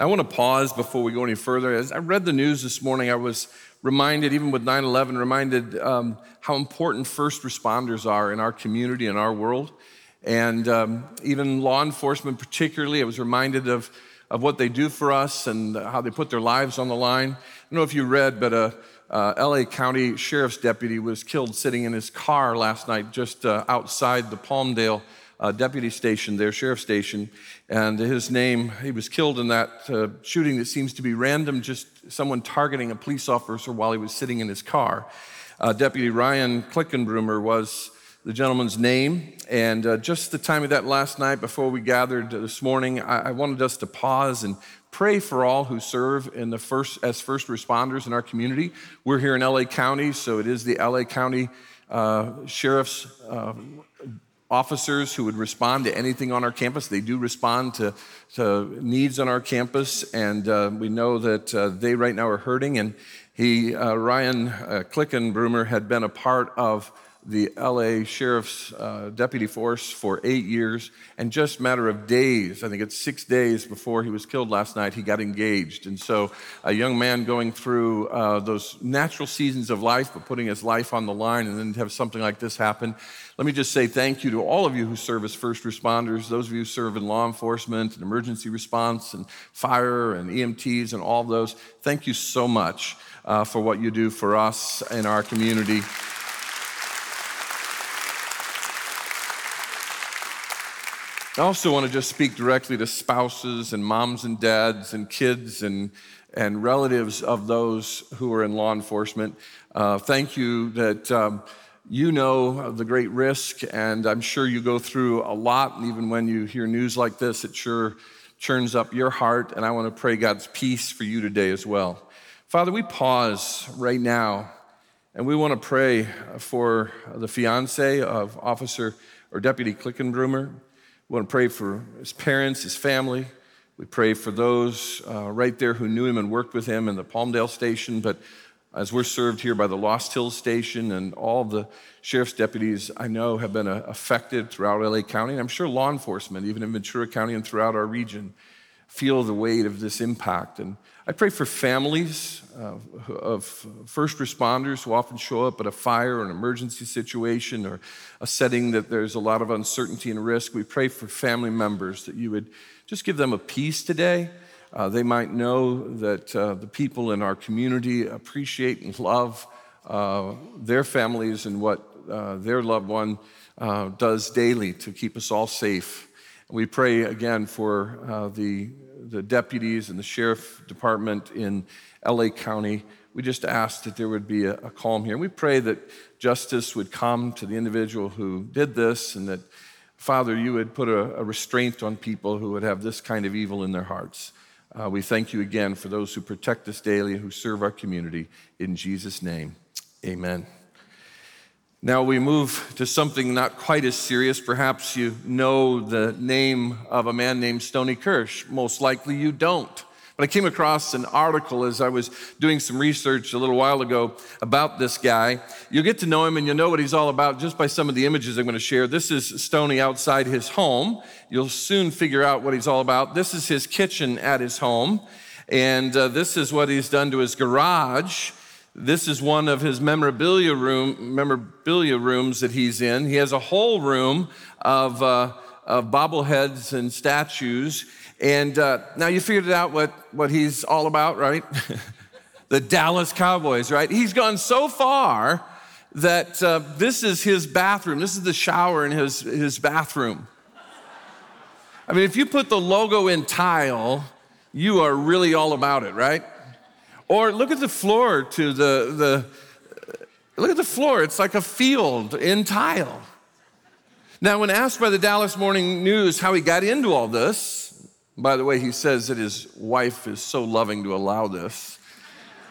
I want to pause before we go any further. As I read the news this morning, I was reminded, even with 9 11, reminded um, how important first responders are in our community and our world. And um, even law enforcement, particularly, I was reminded of, of what they do for us and how they put their lives on the line. I don't know if you read, but a, a LA County Sheriff's deputy was killed sitting in his car last night just uh, outside the Palmdale uh, deputy station there, sheriff station, and his name, he was killed in that uh, shooting that seems to be random, just someone targeting a police officer while he was sitting in his car. Uh, Deputy Ryan Clinkunbroomer was the gentleman's name, and uh, just the time of that last night before we gathered this morning, I, I wanted us to pause and pray for all who serve in the first as first responders in our community. We're here in LA County, so it is the LA County uh, Sheriff's uh, officers who would respond to anything on our campus. They do respond to, to needs on our campus, and uh, we know that uh, they right now are hurting. And he, uh, Ryan uh, Clinkunbroomer, had been a part of the LA Sheriff's uh, deputy force for eight years, and just matter of days, I think it's six days before he was killed last night, he got engaged. And so, a young man going through uh, those natural seasons of life, but putting his life on the line, and then have something like this happen. Let me just say thank you to all of you who serve as first responders, those of you who serve in law enforcement and emergency response and fire and EMTs and all those. Thank you so much uh, for what you do for us in our community. I also want to just speak directly to spouses and moms and dads and kids and, and relatives of those who are in law enforcement. Uh, thank you that um, you know the great risk, and I'm sure you go through a lot. And even when you hear news like this, it sure churns up your heart. And I want to pray God's peace for you today as well. Father, we pause right now, and we want to pray for the fiance of Officer or Deputy Clinkunbroomer. We want to pray for his parents, his family. We pray for those uh, right there who knew him and worked with him in the Palmdale station. But as we're served here by the Lost Hills station and all the sheriff's deputies I know have been uh, affected throughout LA County, and I'm sure law enforcement, even in Ventura County and throughout our region, feel the weight of this impact. And I pray for families uh, of first responders who often show up at a fire or an emergency situation or a setting that there's a lot of uncertainty and risk. We pray for family members that you would just give them a peace today. Uh, they might know that uh, the people in our community appreciate and love uh, their families and what uh, their loved one uh, does daily to keep us all safe. We pray again for the the deputies and the sheriff department in LA County. We just ask that there would be a, a calm here. We pray that justice would come to the individual who did this and that, Father, you would put a, a restraint on people who would have this kind of evil in their hearts. Uh, we thank you again for those who protect us daily who serve our community. In Jesus' name, amen. Now we move to something not quite as serious. Perhaps you know the name of a man named Stony Kirsch. Most likely you don't. But I came across an article as I was doing some research a little while ago about this guy. You'll get to know him and you'll know what he's all about just by some of the images I'm going to share. This is Stony outside his home. You'll soon figure out what he's all about. This is his kitchen at his home. And uh, this is what he's done to his garage. This is one of his memorabilia room memorabilia rooms that he's in. He has a whole room of, uh, of bobbleheads and statues. And uh, now you figured it out what, what he's all about, right? the Dallas Cowboys, right? He's gone so far that uh, this is his bathroom. This is the shower in his, his bathroom. I mean, if you put the logo in tile, you are really all about it, right? Or look at the floor to the, the look at the floor. It's like a field in tile. Now, when asked by the Dallas Morning News how he got into all this, by the way, he says that his wife is so loving to allow this.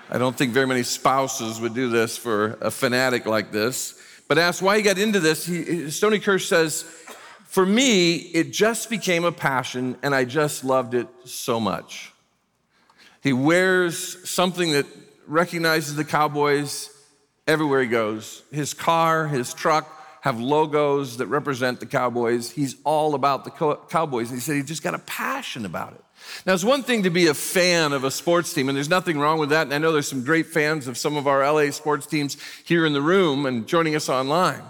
I don't think very many spouses would do this for a fanatic like this. But asked why he got into this, he, Stony Kirsch says, For me, it just became a passion and I just loved it so much. He wears something that recognizes the Cowboys everywhere he goes. His car, his truck have logos that represent the Cowboys. He's all about the Cowboys. And he said he just got a passion about it. Now, it's one thing to be a fan of a sports team, and there's nothing wrong with that. And I know there's some great fans of some of our LA sports teams here in the room and joining us online.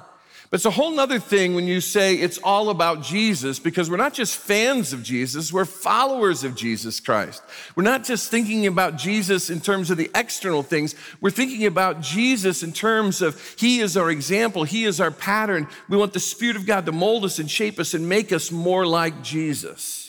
But it's a whole nother thing when you say it's all about Jesus because we're not just fans of Jesus, we're followers of Jesus Christ. We're not just thinking about Jesus in terms of the external things, we're thinking about Jesus in terms of He is our example, He is our pattern. We want the Spirit of God to mold us and shape us and make us more like Jesus.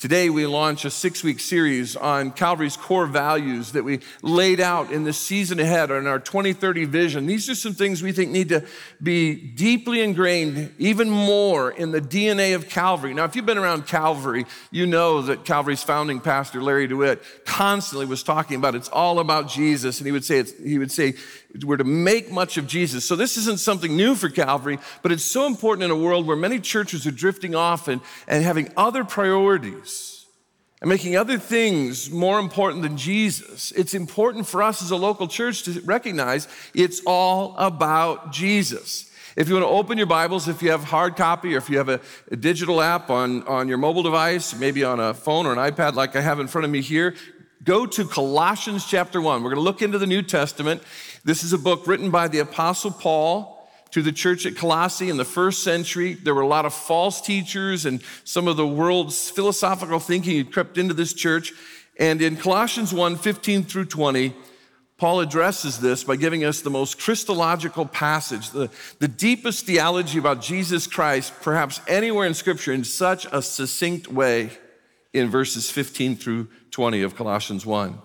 Today, we launch a six week series on Calvary's core values that we laid out in the season ahead on our 2030 vision. These are some things we think need to be deeply ingrained, even more in the DNA of Calvary. Now, if you've been around Calvary, you know that Calvary's founding pastor, Larry DeWitt, constantly was talking about it's all about Jesus. And he would say, he would say, we're to make much of Jesus. So this isn't something new for Calvary, but it's so important in a world where many churches are drifting off and, and having other priorities and making other things more important than Jesus. It's important for us as a local church to recognize it's all about Jesus. If you want to open your Bibles, if you have hard copy or if you have a, a, digital app on, on your mobile device, maybe on a phone or an iPad like I have in front of me here, go to Colossians chapter 1. We're going to look into the New Testament. This is a book written by the Apostle Paul to the church at Colossae in the first century. There were a lot of false teachers, and some of the world's philosophical thinking had crept into this church. And in Colossians 1 15 through 20, Paul addresses this by giving us the most Christological passage, the, the deepest theology about Jesus Christ, perhaps anywhere in Scripture, in such a succinct way in verses 15 through 20 of Colossians 1.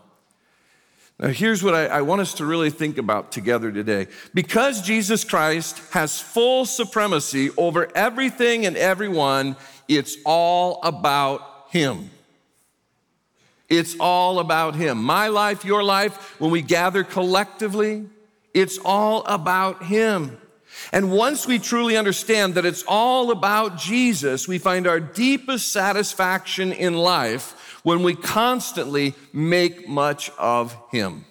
Now, here's what I, I, want us to really think about together today. Because Jesus Christ has full supremacy over everything and everyone, it's all about Him. It's all about Him. My life, your life, when we gather collectively, it's all about Him. And once we truly understand that it's all about Jesus, we find our deepest satisfaction in life when we constantly make much of Him.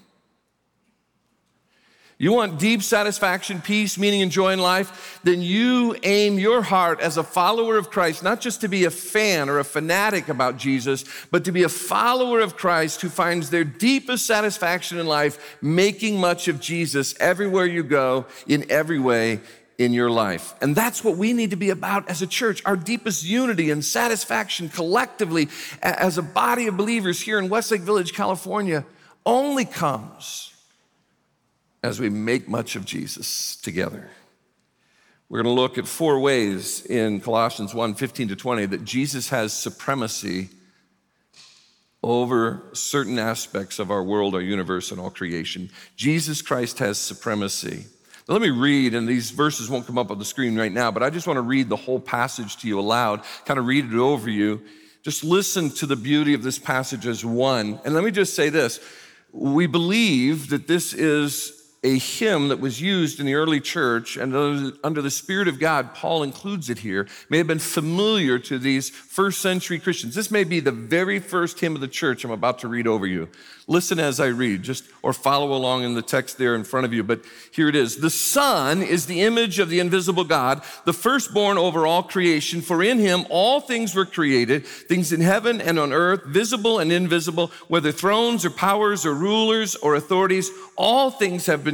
You want deep satisfaction, peace, meaning, and joy in life? Then you aim your heart as a follower of Christ, not just to be a fan or a fanatic about Jesus, but to be a follower of Christ who finds their deepest satisfaction in life making much of Jesus everywhere you go, in every way, in your life. And that's what we need to be about as a church. Our deepest unity and satisfaction collectively as a body of believers here in Westlake Village, California, only comes as we make much of Jesus together. We're going to look at four ways in Colossians 1 15 to 20 that Jesus has supremacy over certain aspects of our world, our universe, and all creation. Jesus Christ has supremacy. Let me read, and these verses won't come up on the screen right now, but I just want to read the whole passage to you aloud, kind of read it over you. Just listen to the beauty of this passage as one. And let me just say this we believe that this is a hymn that was used in the early church, and under the Spirit of God, Paul includes it here, may have been familiar to these first century Christians. This may be the very first hymn of the church I'm about to read over you. Listen as I read, just or follow along in the text there in front of you. But here it is. The Son is the image of the invisible God, the firstborn over all creation. For in him all things were created, things in heaven and on earth, visible and invisible, whether thrones or powers or rulers or authorities, all things have been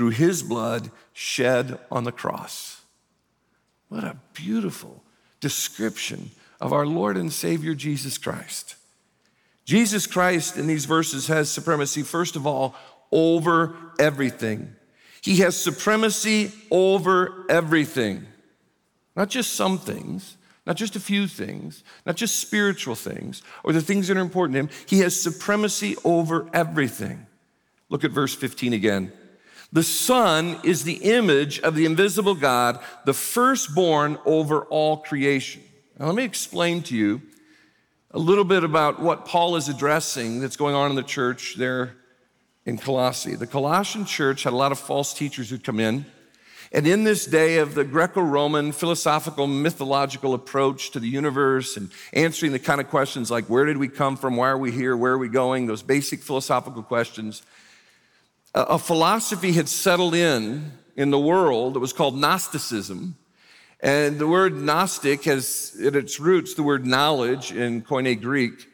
through his blood shed on the cross. What a beautiful description of our Lord and Savior Jesus Christ. Jesus Christ in these verses has supremacy, first of all, over everything. He has supremacy over everything. Not just some things, not just a few things, not just spiritual things or the things that are important to him. He has supremacy over everything. Look at verse 15 again. The Son is the image of the invisible God, the firstborn over all creation. Now, let me explain to you a little bit about what Paul is addressing that's going on in the church there in Colossae. The Colossian church had a lot of false teachers who'd come in. And in this day of the Greco Roman philosophical, mythological approach to the universe and answering the kind of questions like where did we come from, why are we here, where are we going, those basic philosophical questions, a philosophy had settled in in the world that was called Gnosticism. And the word Gnostic has at its roots the word knowledge in Koine Greek.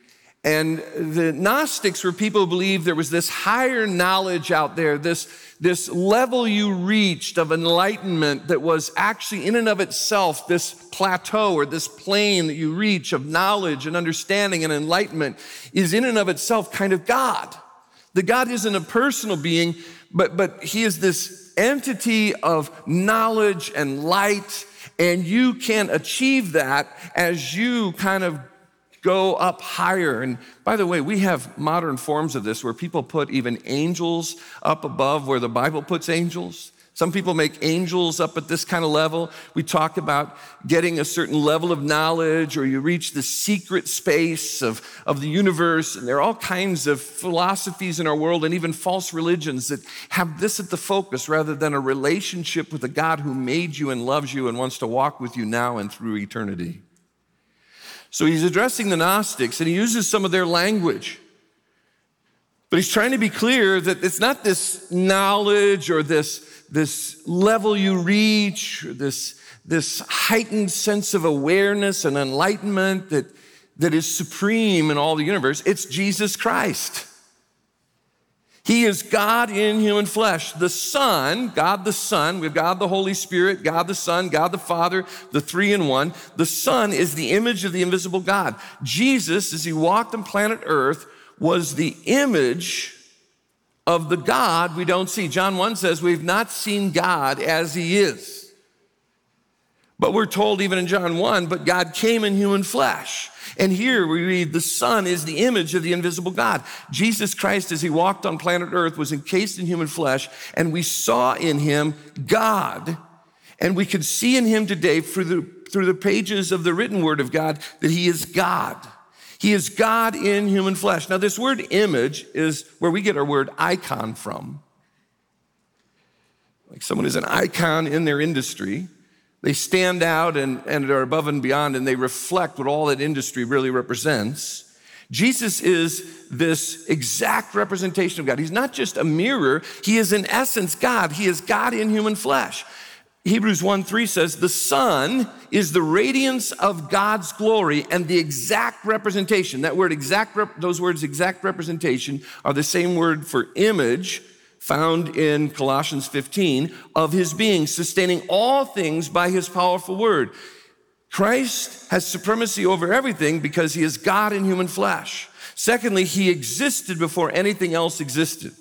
And the Gnostics were people who believed there was this higher knowledge out there, this, this level you reached of enlightenment that was actually in and of itself this plateau or this plane that you reach of knowledge and understanding and enlightenment is in and of itself kind of God. The God isn't a personal being, but, but he is this entity of knowledge and light and you can achieve that as you kind of go up higher. And by the way, we have modern forms of this where people put even angels up above where the Bible puts angels. Some people make angels up at this kind of level. We talk about getting a certain level of knowledge, or you reach the secret space of, of the universe. And there are all kinds of philosophies in our world and even false religions that have this at the focus rather than a relationship with a God who made you and loves you and wants to walk with you now and through eternity. So he's addressing the Gnostics and he uses some of their language. But he's trying to be clear that it's not this knowledge or this this level you reach, or this, this heightened sense of awareness and enlightenment that, that is supreme in all the universe, it's Jesus Christ. He is God in human flesh. The Son, God the Son, we've God the Holy Spirit, God the Son, God the Father, the three in one. The Son is the image of the invisible God. Jesus, as he walked on planet Earth, was the image of the God we don't see. John 1 says, We've not seen God as he is. But we're told even in John 1, but God came in human flesh. And here we read, the Son is the image of the invisible God. Jesus Christ, as he walked on planet Earth, was encased in human flesh, and we saw in him God. And we can see in him today through the, through the pages of the written word of God that he is God. He is God in human flesh. Now, this word image is where we get our word icon from. Like someone is an icon in their industry. They stand out and, and are above and beyond, and they reflect what all that industry really represents. Jesus is this exact representation of God. He's not just a mirror, he is in essence God. He is God in human flesh. Hebrews 1 3 says, The Son is the radiance of God's glory and the exact representation. That word, exact, rep- those words, exact representation, are the same word for image found in Colossians 15 of his being, sustaining all things by his powerful word. Christ has supremacy over everything because he is God in human flesh. Secondly, he existed before anything else existed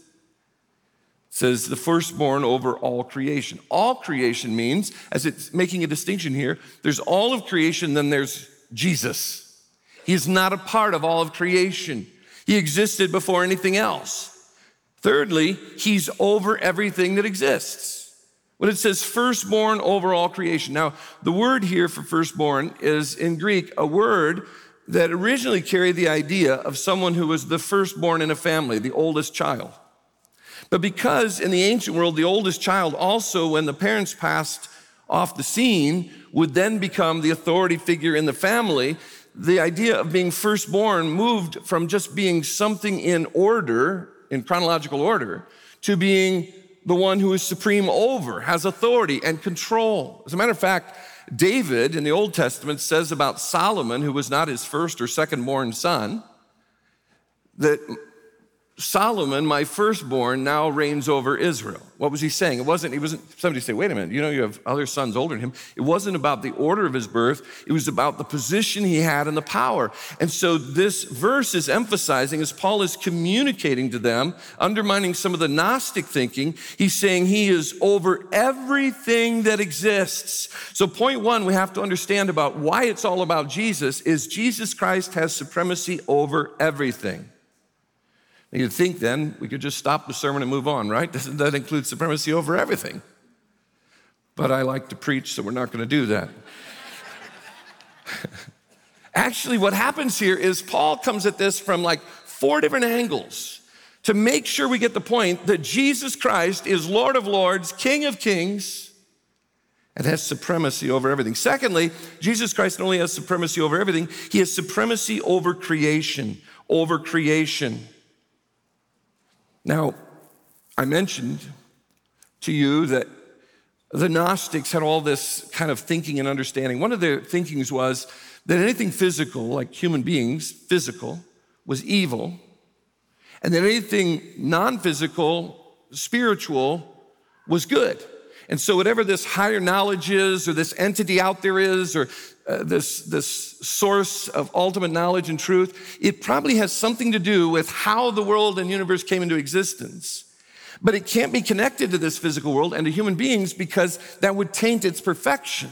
says the firstborn over all creation. All creation means, as it's making a distinction here, there's all of creation, then there's Jesus. He is not a part of all of creation. He existed before anything else. Thirdly, he's over everything that exists. When it says firstborn over all creation. Now, the word here for firstborn is in Greek a word that originally carried the idea of someone who was the firstborn in a family, the oldest child. But because in the ancient world, the oldest child also, when the parents passed off the scene, would then become the authority figure in the family, the idea of being firstborn moved from just being something in order, in chronological order, to being the one who is supreme over, has authority and control. As a matter of fact, David in the Old Testament says about Solomon, who was not his first or second born son, that Solomon, my firstborn, now reigns over Israel. What was he saying? It wasn't, he wasn't, somebody say, wait a minute, you know, you have other sons older than him. It wasn't about the order of his birth, it was about the position he had and the power. And so this verse is emphasizing, as Paul is communicating to them, undermining some of the Gnostic thinking, he's saying he is over everything that exists. So, point one we have to understand about why it's all about Jesus is Jesus Christ has supremacy over everything. You'd think then we could just stop the sermon and move on, right? Doesn't that include supremacy over everything? But I like to preach, so we're not going to do that. Actually, what happens here is Paul comes at this from like four different angles to make sure we get the point that Jesus Christ is Lord of Lords, King of Kings, and has supremacy over everything. Secondly, Jesus Christ not only has supremacy over everything, he has supremacy over creation, over creation. Now, I mentioned to you that the Gnostics had all this kind of thinking and understanding. One of their thinkings was that anything physical, like human beings, physical, was evil, and that anything non physical, spiritual, was good. And so, whatever this higher knowledge is, or this entity out there is, or uh, this, this source of ultimate knowledge and truth, it probably has something to do with how the world and universe came into existence. But it can't be connected to this physical world and to human beings because that would taint its perfection.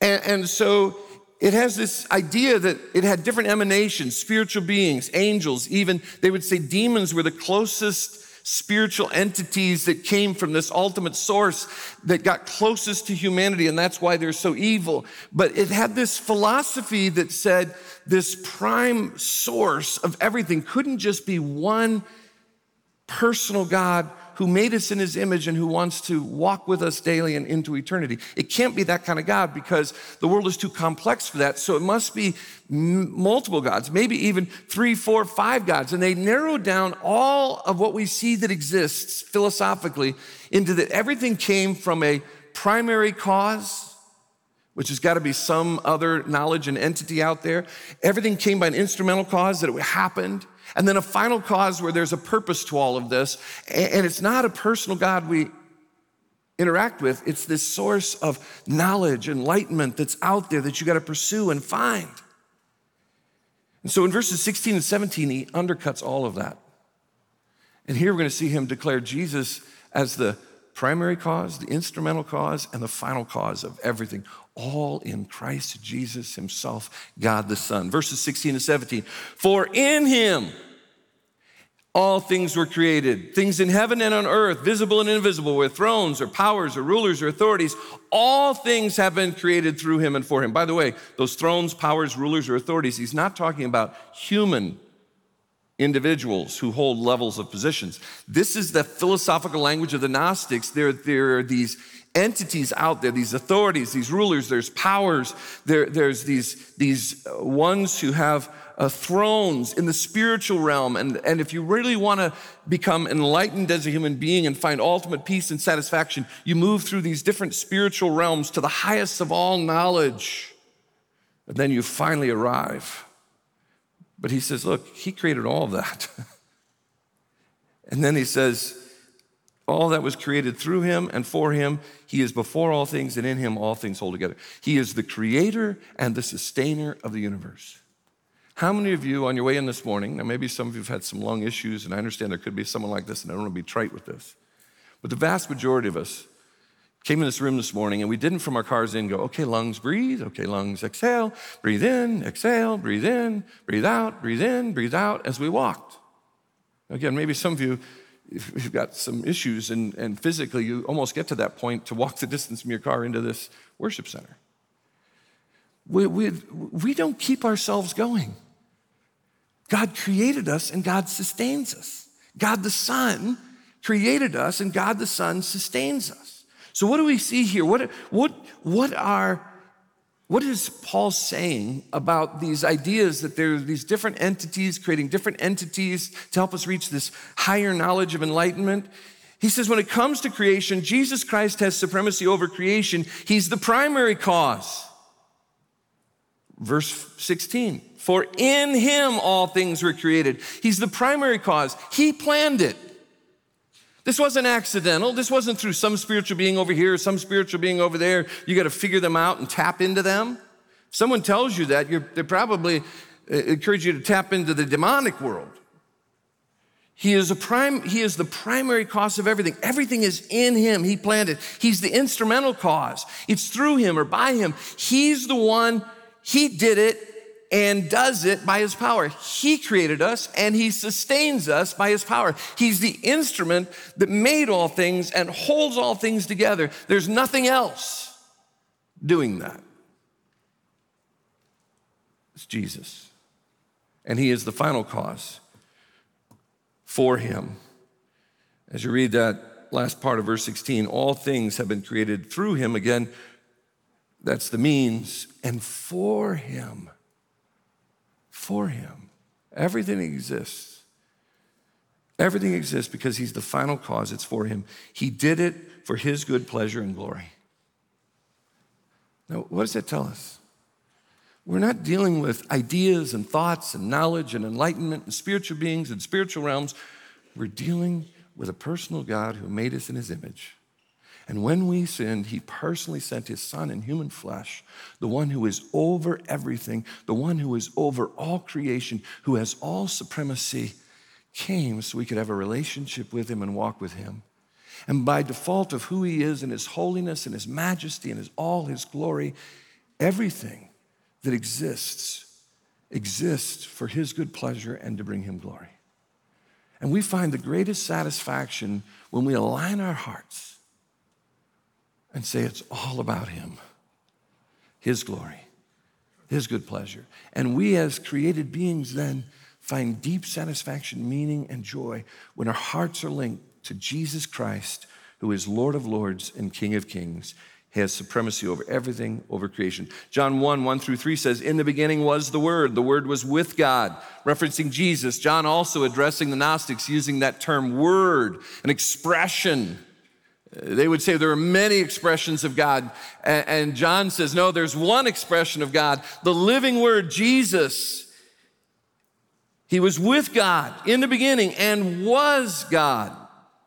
And, and so it has this idea that it had different emanations, spiritual beings, angels, even they would say demons were the closest spiritual entities that came from this ultimate source that got closest to humanity, and that's why they're so evil. But it had this philosophy that said this prime source of everything couldn't just be one personal God who made us in his image and who wants to walk with us daily and into eternity. It can't be that kind of God because the world is too complex for that. So it must be m- multiple gods, maybe even three, four, five gods. And they narrowed down all of what we see that exists philosophically into that everything came from a primary cause which has got to be some other knowledge and entity out there. Everything came by an instrumental cause that it happened. And then a final cause where there's a purpose to all of this. And it's not a personal God we interact with, it's this source of knowledge, enlightenment that's out there that you got to pursue and find. And so in verses 16 and 17, he undercuts all of that. And here we're going to see him declare Jesus as the primary cause, the instrumental cause, and the final cause of everything, all in Christ Jesus Himself, God the Son. Verses 16 and 17. For in Him, all things were created, things in heaven and on earth, visible and invisible, where thrones or powers or rulers or authorities, all things have been created through him and for him. By the way, those thrones, powers, rulers, or authorities, he's not talking about human individuals who hold levels of positions. This is the philosophical language of the Gnostics. There, there are these entities out there, these authorities, these rulers, there's powers, there, there's these, these ones who have uh, thrones in the spiritual realm. And, and if you really want to become enlightened as a human being and find ultimate peace and satisfaction, you move through these different spiritual realms to the highest of all knowledge. And then you finally arrive. But he says, look, he created all of that. and then he says, all that was created through him and for him. He is before all things, and in him all things hold together. He is the creator and the sustainer of the universe. How many of you on your way in this morning, now maybe some of you have had some lung issues, and I understand there could be someone like this, and I don't want to be trite with this, but the vast majority of us came in this room this morning and we didn't from our cars in go, okay, lungs, breathe, okay, lungs, exhale, breathe in, exhale, breathe in, breathe out, breathe in, breathe out as we walked. Again, maybe some of you, you've got some issues and, and physically you almost get to that point to walk the distance from your car into this worship center. We, we, we don't keep ourselves going. God created us and God sustains us. God the Son created us and God the Son sustains us. So what do we see here? What, what, what are what is Paul saying about these ideas that there are these different entities creating different entities to help us reach this higher knowledge of enlightenment? He says, when it comes to creation, Jesus Christ has supremacy over creation. He's the primary cause. Verse 16, for in him all things were created. He's the primary cause. He planned it. This wasn't accidental. This wasn't through some spiritual being over here, some spiritual being over there. You got to figure them out and tap into them. If someone tells you that, they probably uh, encourage you to tap into the demonic world. He is, a prime, he is the primary cause of everything. Everything is in him. He planned it. He's the instrumental cause. It's through him or by him. He's the one he did it, and does it by his power. He created us and he sustains us by his power. He's the instrument that made all things and holds all things together. There's nothing else doing that. It's Jesus. And he is the final cause for him. As you read that last part of verse 16, all things have been created through him. Again, that's the means, and for him for him. Everything exists. Everything exists because he's the final cause. It's for him. He did it for his good pleasure and glory. Now, what does that tell us? We're not dealing with ideas and thoughts and knowledge and enlightenment and spiritual beings and spiritual realms. We're dealing with a personal God who made us in his image and when we sinned, he personally sent his son in human flesh, the one who is over everything, the one who is over all creation, who has all supremacy, came so we could have a relationship with him and walk with him. And by default of who he is and his holiness and his majesty and his, all his glory, everything that exists exists for his good pleasure and to bring him glory. And we find the greatest satisfaction when we align our hearts and say it's all about Him, His glory, His good pleasure. And we, as created beings, then find deep satisfaction, meaning, and joy when our hearts are linked to Jesus Christ, who is Lord of Lords and King of Kings. He has supremacy over everything, over creation. John 1, 1 through 3 says, In the beginning was the Word. The Word was with God, referencing Jesus. John also addressing the Gnostics using that term word, an expression they would say there are many expressions of God. And John says, no, there's one expression of God, the living word, Jesus. He was with God in the beginning and was God.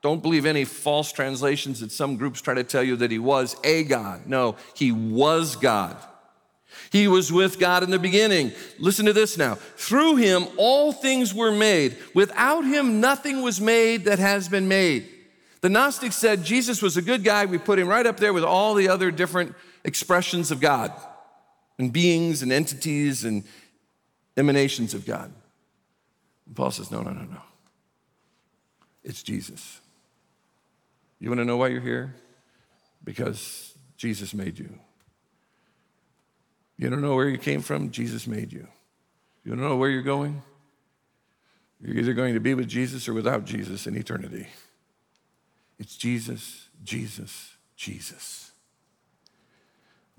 Don't believe any false translations that some groups try to tell you that he was a God. No, he was God. He was with God in the beginning. Listen to this now. Through him, all things were made. Without him, nothing was made that has been made. The Gnostics said Jesus was a good guy. We put him right up there with all the other different expressions of God and beings and entities and emanations of God. And Paul says, no, no, no, no. It's Jesus. You want to know why you're here? Because Jesus made you. You don't know where you came from? Jesus made you. You don't know where you're going? You're either going to be with Jesus or without Jesus in eternity. It's Jesus, Jesus, Jesus.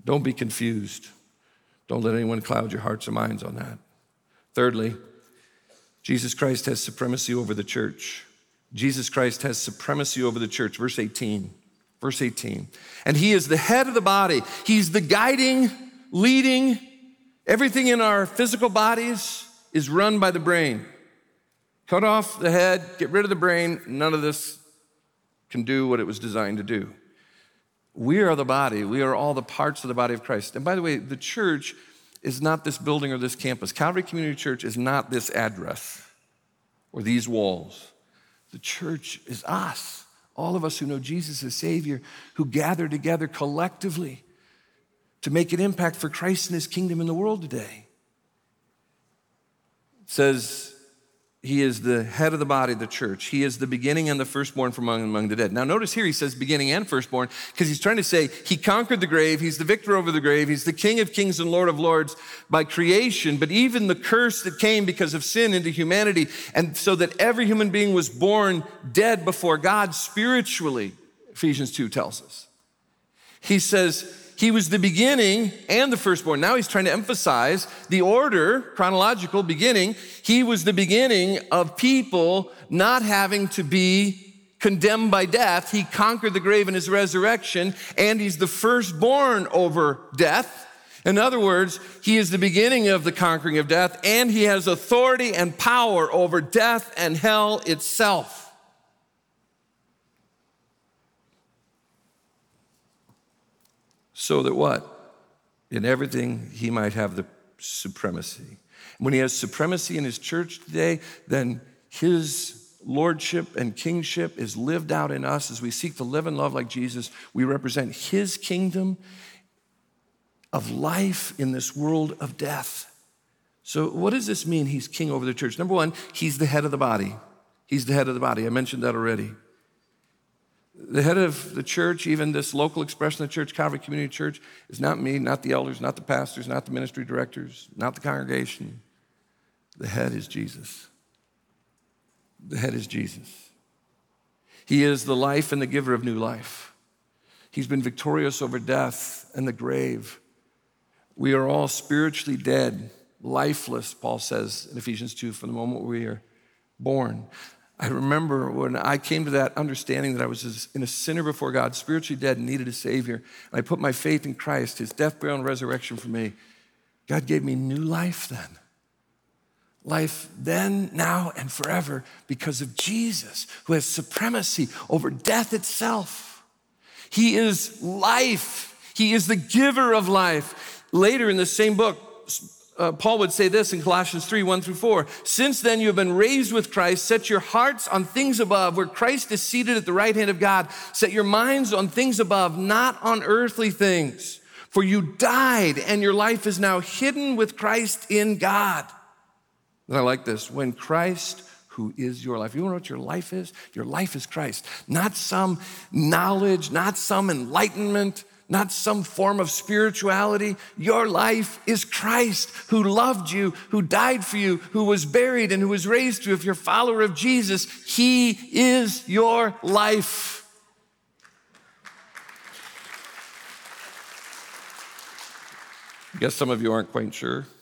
Don't be confused. Don't let anyone cloud your hearts or minds on that. Thirdly, Jesus Christ has supremacy over the church. Jesus Christ has supremacy over the church. Verse 18. Verse 18. And he is the head of the body. He's the guiding, leading. Everything in our physical bodies is run by the brain. Cut off the head, get rid of the brain, none of this can do what it was designed to do. We are the body, we are all the parts of the body of Christ. And by the way, the church is not this building or this campus. Calvary Community Church is not this address or these walls. The church is us, all of us who know Jesus as Savior, who gather together collectively to make an impact for Christ and His kingdom in the world today. It says, he is the head of the body of the church. He is the beginning and the firstborn from among, among the dead. Now, notice here he says beginning and firstborn because he's trying to say he conquered the grave. He's the victor over the grave. He's the king of kings and lord of lords by creation. But even the curse that came because of sin into humanity, and so that every human being was born dead before God spiritually, Ephesians 2 tells us. He says, he was the beginning and the firstborn. Now he's trying to emphasize the order, chronological beginning. He was the beginning of people not having to be condemned by death. He conquered the grave in his resurrection, and he's the firstborn over death. In other words, he is the beginning of the conquering of death, and he has authority and power over death and hell itself. So that what? In everything, he might have the supremacy. When he has supremacy in his church today, then his lordship and kingship is lived out in us as we seek to live and love like Jesus. We represent his kingdom of life in this world of death. So, what does this mean? He's king over the church. Number one, he's the head of the body. He's the head of the body. I mentioned that already. The head of the church, even this local expression of the church, Calvary Community Church, is not me, not the elders, not the pastors, not the ministry directors, not the congregation. The head is Jesus. The head is Jesus. He is the life and the giver of new life. He's been victorious over death and the grave. We are all spiritually dead, lifeless, Paul says in Ephesians 2, from the moment we are born. I remember when I came to that understanding that I was in a sinner before God, spiritually dead, and needed a Savior, and I put my faith in Christ, His death, burial, and resurrection for me. God gave me new life then. Life then, now, and forever because of Jesus, who has supremacy over death itself. He is life, He is the giver of life. Later in the same book, uh, Paul would say this in Colossians 3 1 through 4. Since then you have been raised with Christ, set your hearts on things above, where Christ is seated at the right hand of God. Set your minds on things above, not on earthly things. For you died, and your life is now hidden with Christ in God. And I like this when Christ, who is your life, you know what your life is? Your life is Christ, not some knowledge, not some enlightenment not some form of spirituality. Your life is Christ who loved you, who died for you, who was buried, and who was raised to you. If you're a follower of Jesus, He is your life. I guess some of you aren't quite sure.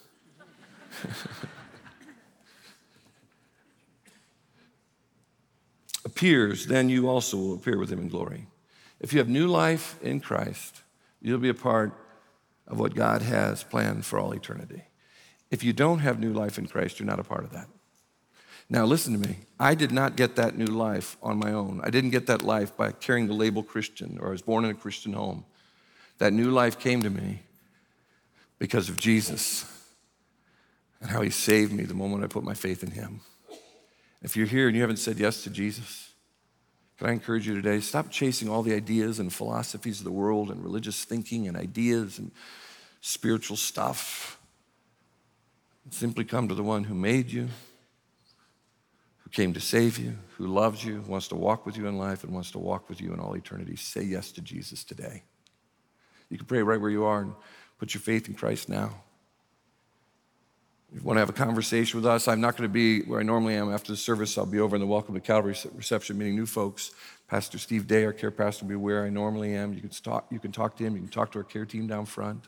appears, then you also will appear with him in glory. If you have new life in Christ, you'll be a part of what God has planned for all eternity. If you don't have new life in Christ, you're not a part of that. Now, listen to me. I did not get that new life on my own. I didn't get that life by carrying the label Christian or I was born in a Christian home. That new life came to me because of Jesus and how he saved me the moment I put my faith in him. If you're here and you haven't said yes to Jesus, can I encourage you today? Stop chasing all the ideas and philosophies of the world and religious thinking and ideas and spiritual stuff. Simply come to the one who made you, who came to save you, who loves you, wants to walk with you in life, and wants to walk with you in all eternity. Say yes to Jesus today. You can pray right where you are and put your faith in Christ now. If you want to have a conversation with us, I'm not going to be where I normally am after the service. I'll be over in the Welcome to Calvary reception meeting new folks. Pastor Steve Day, our care pastor, will be where I normally am. You can, talk, you can talk to him. You can talk to our care team down front.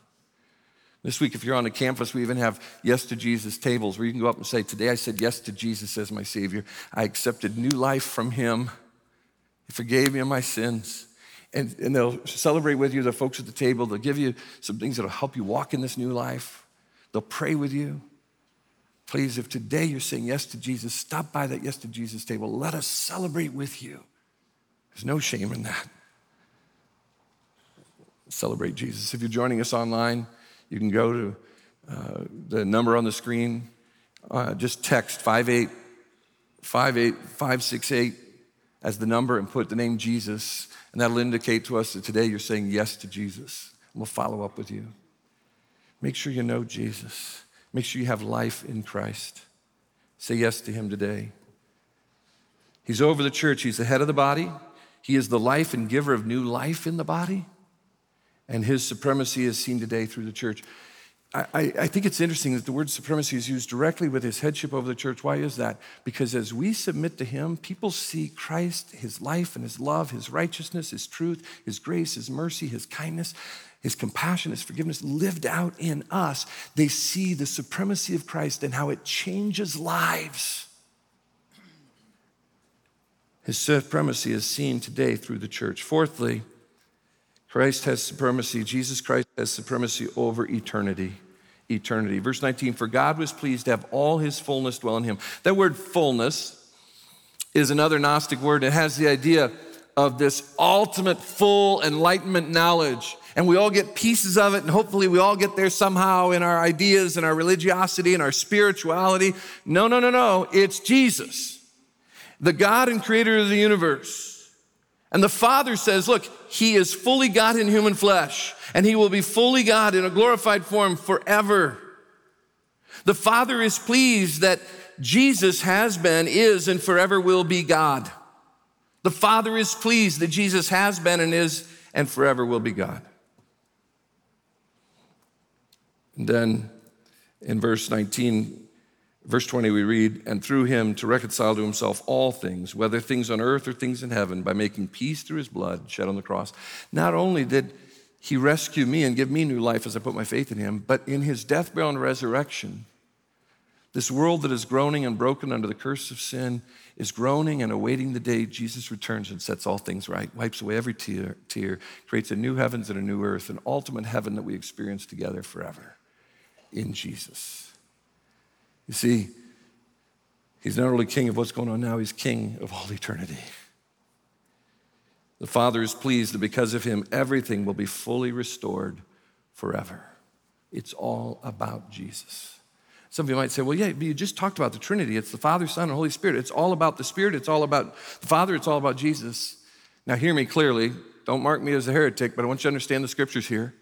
This week, if you're on the campus, we even have yes to Jesus tables where you can go up and say, Today I said yes to Jesus as my Savior. I accepted new life from Him. He forgave me of my sins. And, and they'll celebrate with you, the folks at the table. They'll give you some things that'll help you walk in this new life. They'll pray with you. Please, if today you're saying yes to Jesus, stop by that yes to Jesus table. Let us celebrate with you. There's no shame in that. Celebrate Jesus. If you're joining us online, you can go to uh, the number on the screen. Uh, just text 5858568 as the number and put the name Jesus, and that'll indicate to us that today you're saying yes to Jesus. And we'll follow up with you. Make sure you know Jesus. Make sure you have life in Christ. Say yes to Him today. He's over the church, He's the head of the body. He is the life and giver of new life in the body. And His supremacy is seen today through the church. I, I, think it's interesting that the word supremacy is used directly with his headship over the church. Why is that? Because as we submit to him, people see Christ, his life and his love, his righteousness, his truth, his grace, his mercy, his kindness his compassion, his forgiveness lived out in us, they see the supremacy of Christ and how it changes lives. His supremacy is seen today through the church. Fourthly, Christ has supremacy, Jesus Christ has supremacy over eternity. Eternity. Verse 19, for God was pleased to have all his fullness dwell in him. That word fullness is another Gnostic word. It has the idea of this ultimate full enlightenment knowledge and we all get pieces of it, and hopefully we all get there somehow in our ideas and our religiosity and our spirituality. No, no, no, no. It's Jesus, the God and creator of the universe. And the Father says, Look, He is fully God in human flesh, and He will be fully God in a glorified form forever. The Father is pleased that Jesus has been, is, and forever will be God. The Father is pleased that Jesus has been and is and forever will be God. And then in verse 19, verse 20, we read, And through him to reconcile to himself all things, whether things on earth or things in heaven, by making peace through his blood shed on the cross. Not only did he rescue me and give me new life as I put my faith in him, but in his death, burial, and resurrection, this world that is groaning and broken under the curse of sin is groaning and awaiting the day Jesus returns and sets all things right, wipes away every tear, tear, creates a new heavens and a new earth, an ultimate heaven that we experience together forever in Jesus. You see, he's not only king of what's going on now, he's king of all eternity. The Father is pleased that because of him, everything will be fully restored forever. It's all about Jesus. Some of you might say, well, yeah, but you just talked about the Trinity. It's the Father, Son, and Holy Spirit. It's all about the Spirit. It's all about the Father. It's all about Jesus. Now, hear me clearly. Don't mark me as a heretic, but I want you to understand the scriptures here.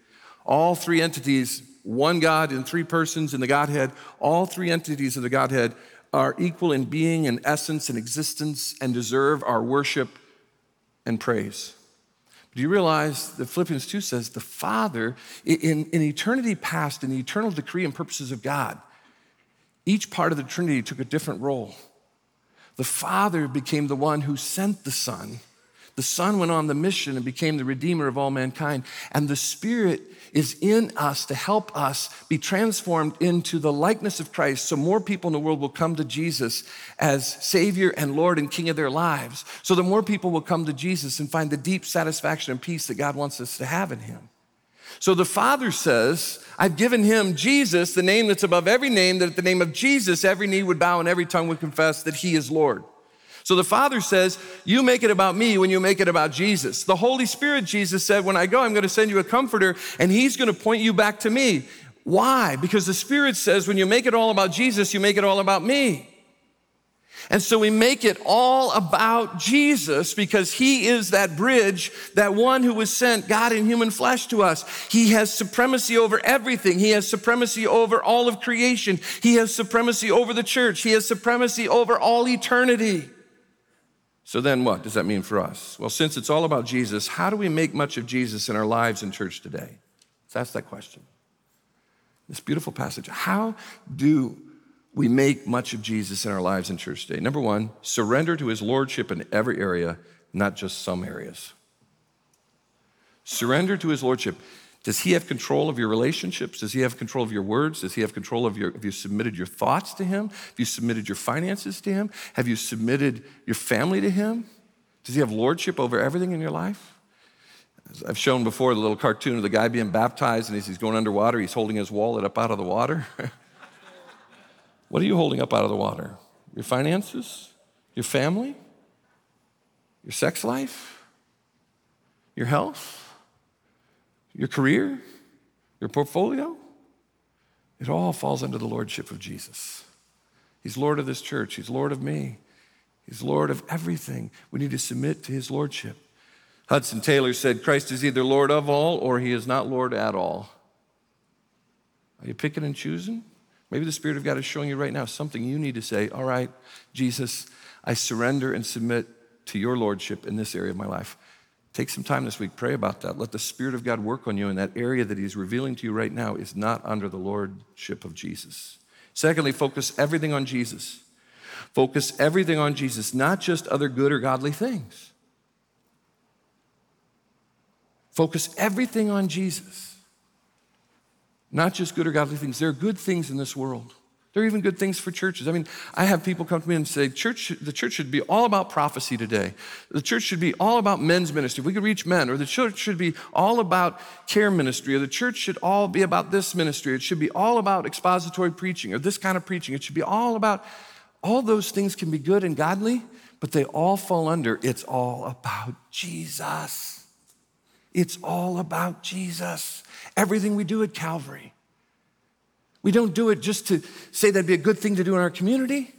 All three entities, one God in three persons in the Godhead, all three entities of the Godhead are equal in being and essence and existence and deserve our worship and praise. Do you realize that Philippians 2 says the Father, in, in eternity past, in the eternal decree and purposes of God, each part of the Trinity took a different role. The Father became the one who sent the Son. The Son went on the mission and became the Redeemer of all mankind. And the Spirit is in us to help us be transformed into the likeness of Christ so more people in the world will come to Jesus as Savior and Lord and King of their lives. So that more people will come to Jesus and find the deep satisfaction and peace that God wants us to have in Him. So the Father says, I've given him Jesus, the name that's above every name, that at the name of Jesus, every knee would bow and every tongue would confess that he is Lord. So the Father says, You make it about me when you make it about Jesus. The Holy Spirit, Jesus said, When I go, I'm going to send you a comforter, and he's going to point you back to me. Why? Because the Spirit says, When you make it all about Jesus, you make it all about me. And so we make it all about Jesus because he is that bridge, that one who was sent, God in human flesh to us. He has supremacy over everything. He has supremacy over all of creation. He has supremacy over the church. He has supremacy over all eternity. So then what does that mean for us? Well, since it's all about Jesus, how do we make much of Jesus in our lives in church today? Let's ask that question. This beautiful passage. How do we make much of Jesus in our lives in church today. Number one, surrender to his lordship in every area, not just some areas. Surrender to his lordship. Does he have control of your relationships? Does he have control of your words? Does he have control of your, have you submitted your thoughts to him? Have you submitted your finances to him? Have you submitted your family to him? Does he have lordship over everything in your life? As I've shown before the little cartoon of the guy being baptized and as he's going underwater, he's holding his wallet up out of the water. What are you holding up out of the water? Your finances? Your family? Your sex life? Your health? Your career? Your portfolio? It all falls under the lordship of Jesus. He's Lord of this church, He's Lord of me, He's Lord of everything. We need to submit to His lordship. Hudson Taylor said, Christ is either Lord of all or He is not Lord at all. Are you picking and choosing? Maybe the Spirit of God is showing you right now something you need to say, All right, Jesus, I surrender and submit to your Lordship in this area of my life. Take some time this week, pray about that. Let the Spirit of God work on you in that area that He's revealing to you right now is not under the Lordship of Jesus. Secondly, focus everything on Jesus. Focus everything on Jesus, not just other good or godly things. Focus everything on Jesus. Not just good or godly things. There are good things in this world. There are even good things for churches. I mean, I have people come to me and say, church, the church should be all about prophecy today. The church should be all about men's ministry. We could reach men. Or the church should be all about care ministry. Or the church should all be about this ministry. It should be all about expository preaching or this kind of preaching. It should be all about, all those things can be good and godly, but they all fall under, it's all about Jesus. It's all about Jesus. Everything we do at Calvary. We don't do it just to say that'd be a good thing to do in our community.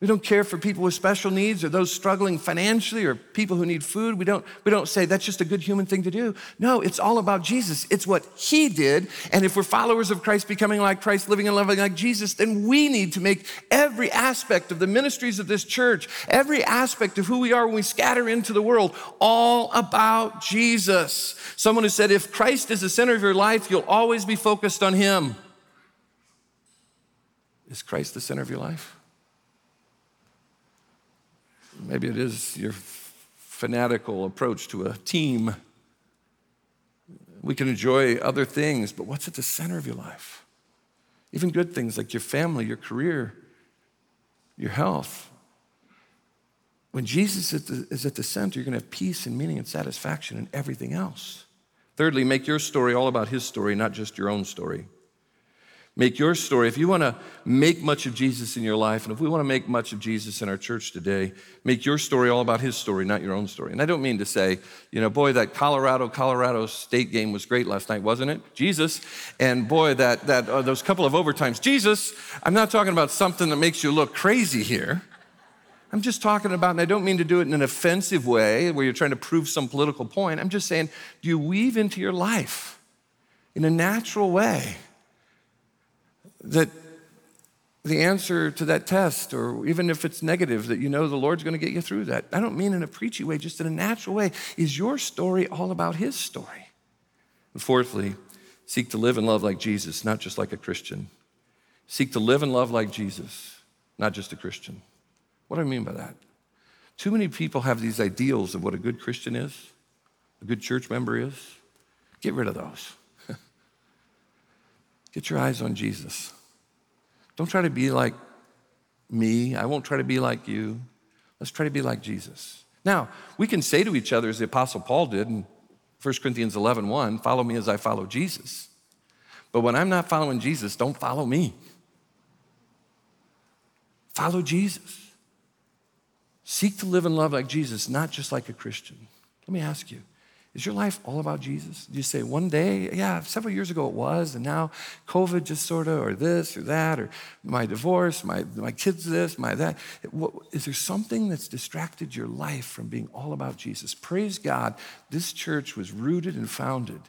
We don't care for people with special needs or those struggling financially or people who need food. We don't, we don't say that's just a good human thing to do. No, it's all about Jesus. It's what He did. And if we're followers of Christ, becoming like Christ, living and loving like Jesus, then we need to make every aspect of the ministries of this church, every aspect of who we are when we scatter into the world, all about Jesus. Someone who said, if Christ is the center of your life, you'll always be focused on Him. Is Christ the center of your life? Maybe it is your fanatical approach to a team. We can enjoy other things, but what's at the center of your life? Even good things like your family, your career, your health. When Jesus is at the center, you're going to have peace and meaning and satisfaction in everything else. Thirdly, make your story all about his story, not just your own story. Make your story, if you want to make much of Jesus in your life, and if we want to make much of Jesus in our church today, make your story all about his story, not your own story. And I don't mean to say, you know, boy, that Colorado, Colorado State game was great last night, wasn't it? Jesus. And boy, that, that uh, those couple of overtimes, Jesus. I'm not talking about something that makes you look crazy here. I'm just talking about, and I don't mean to do it in an offensive way where you're trying to prove some political point. I'm just saying, do you weave into your life in a natural way? That the answer to that test, or even if it's negative, that you know the Lord's going to get you through that. I don't mean in a preachy way, just in a natural way. Is your story all about His story? And fourthly, seek to live and love like Jesus, not just like a Christian. Seek to live and love like Jesus, not just a Christian. What do I mean by that? Too many people have these ideals of what a good Christian is, a good church member is. Get rid of those. Get your eyes on Jesus. Don't try to be like me. I won't try to be like you. Let's try to be like Jesus. Now, we can say to each other, as the Apostle Paul did in 1 Corinthians 11 1, follow me as I follow Jesus. But when I'm not following Jesus, don't follow me. Follow Jesus. Seek to live and love like Jesus, not just like a Christian. Let me ask you is your life all about Jesus? Do you say one day, yeah, several years ago it was, and now COVID just sort of, or this or that, or my divorce, my, my kids this, my that. What, is there something that's distracted your life from being all about Jesus? Praise God, this church was rooted and founded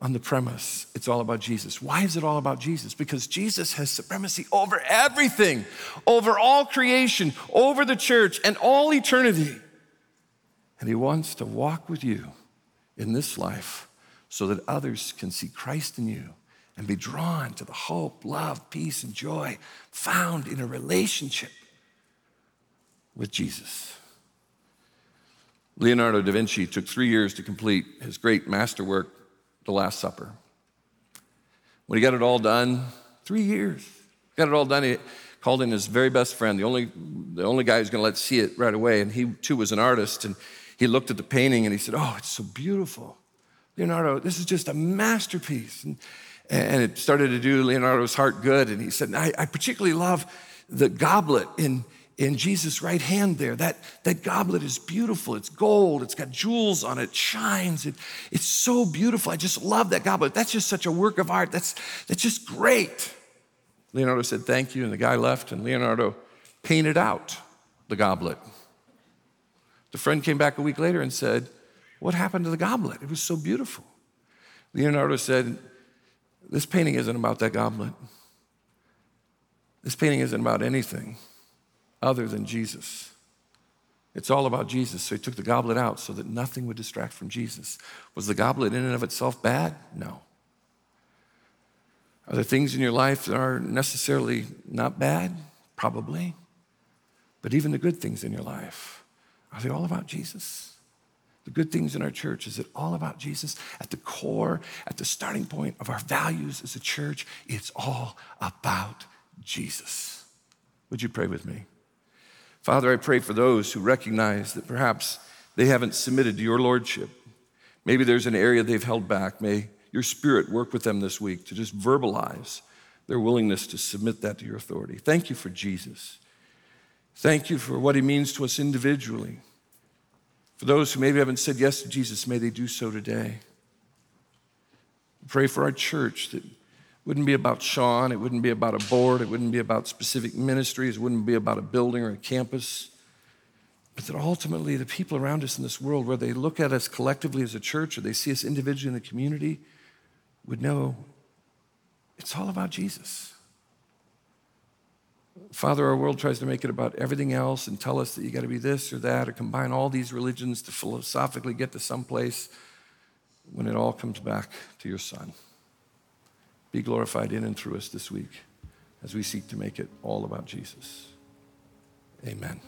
on the premise it's all about Jesus. Why is it all about Jesus? Because Jesus has supremacy over everything, over all creation, over the church, and all eternity. And He wants to walk with you in this life so that others can see Christ in you and be drawn to the hope, love, peace, and joy found in a relationship with Jesus. Leonardo da Vinci took three years to complete his great masterwork, The Last Supper. When he got it all done, three years, got it all done, he called in his very best friend, the only, the only guy who's going to let see it right away, and he too was an artist. And he looked at the painting and he said, Oh, it's so beautiful. Leonardo, this is just a masterpiece. And, and it started to do Leonardo's heart good. And he said, I, I particularly love the goblet in, in Jesus' right hand there. That, that goblet is beautiful. It's gold. It's got jewels on it. it shines. It, it's so beautiful. I just love that goblet. That's just such a work of art. That's, that's just great. Leonardo said, Thank you. And the guy left, and Leonardo painted out the goblet. The friend came back a week later and said, What happened to the goblet? It was so beautiful. Leonardo said, This painting isn't about that goblet. This painting isn't about anything other than Jesus. It's all about Jesus. So he took the goblet out so that nothing would distract from Jesus. Was the goblet in and of itself bad? No. Are there things in your life that are necessarily not bad? Probably. But even the good things in your life are they all about Jesus? The good things in our church, is it all about Jesus? At the core, at the starting point of our values as a church, it's all about Jesus. Would you pray with me? Father, I pray for those who recognize that perhaps they haven't submitted to your lordship. Maybe there's an area they've held back. May your spirit work with them this week to just verbalize their willingness to submit that to your authority. Thank you for Jesus. Thank you for what he means to us individually. For those who maybe haven't said yes to Jesus, may they do so today. Pray for our church that wouldn't be about Shawn, it wouldn't be about a board, it wouldn't be about specific ministries, it wouldn't be about a building or a campus. But that ultimately, the people around us in this world, where they look at us collectively as a church or they see us individually in the community, would know it's all about Jesus. Father, our world tries to make it about everything else and tell us that you got to be this or that or combine all these religions to philosophically get to some place when it all comes back to your Son. Be glorified in and through us this week as we seek to make it all about Jesus. Amen.